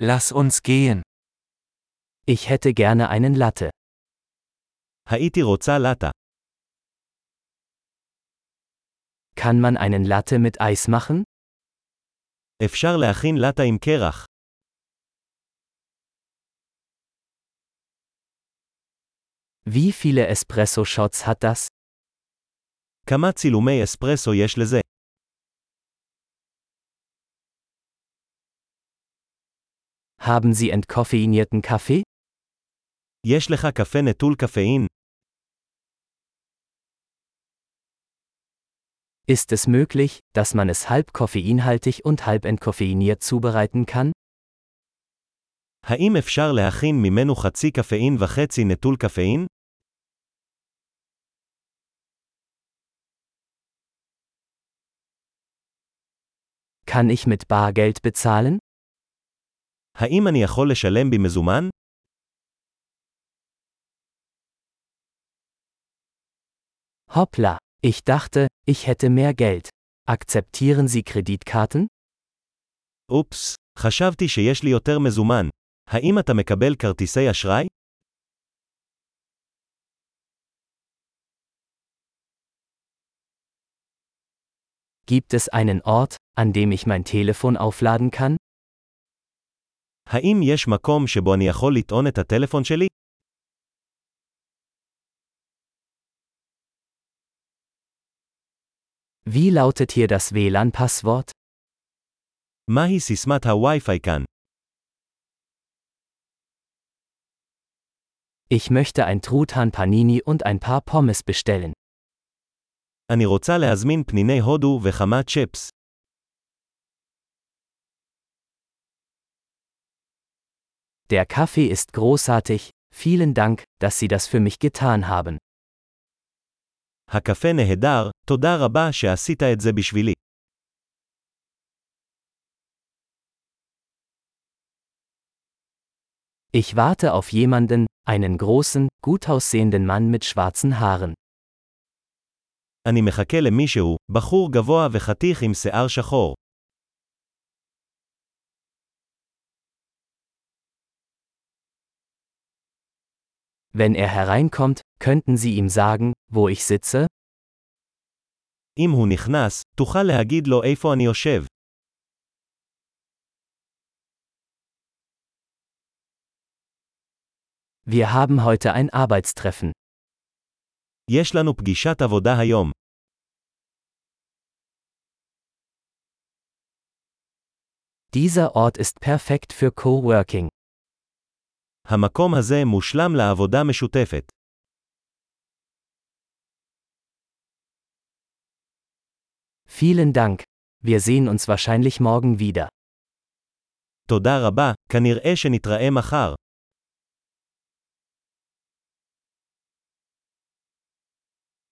Lass uns gehen. Ich hätte gerne einen Latte. הייתי רוצה לטה. Kann man einen Latte mit Eis machen? אפשר להכין לטה עם קרח. Wie viele Espresso-Shots hat das? כמה צילומי אספרסו יש לזה? Haben Sie entkoffeinierten Kaffee? יש לך קפה נטול קפאין? Ist es möglich, dass man es halb koffeinhaltig und halb entkoffeiniert zubereiten kann? האם אפשר להכין ממנו חצי קפאין וחצי נטול קפאין? Kann ich mit Bargeld bezahlen? האם אני יכול לשלם במזומן? Hoppla, ich dachte, ich hätte mehr Geld. Akzeptieren Sie Kreditkarten? אופס, חשבתי שיש לי יותר מזומן. האם אתה מקבל כרטיסי אשראי? Gibt es einen Ort, an dem ich mein Telefon aufladen kann? האם יש מקום שבו אני יכול לטעון את הטלפון שלי? Wie lautet hier das WLAN-Passwort? מהי סיסמת הווי-פיי כאן? Ich möchte ein Truthahn Panini und ein paar Pommes bestellen. אני רוצה להזמין פניני הודו וכמה צ'פס. Der Kaffee ist großartig, vielen Dank, dass Sie das für mich getan haben. הקפה נהדר, תודה רבה שעשית את זה בשבילי. Ich warte auf jemanden, einen großen, gut aussehenden Mann mit schwarzen Haaren. אני מחכה למישהו, בחור גבוה וחתיך עם שיער שחור. Wenn er hereinkommt, könnten Sie ihm sagen, wo ich sitze? אם הוא נכנס, תוכל להגיד לו איפה אני יושב. Wir haben heute ein Arbeitstreffen. יש לנו פגישת עבודה היום. Dieser Ort ist perfekt für Coworking. המקום הזה מושלם לעבודה משותפת. Vielen Dank. Wir sehen uns wahrscheinlich morgen wieder. תודה רבה, כנראה שנתראה מחר.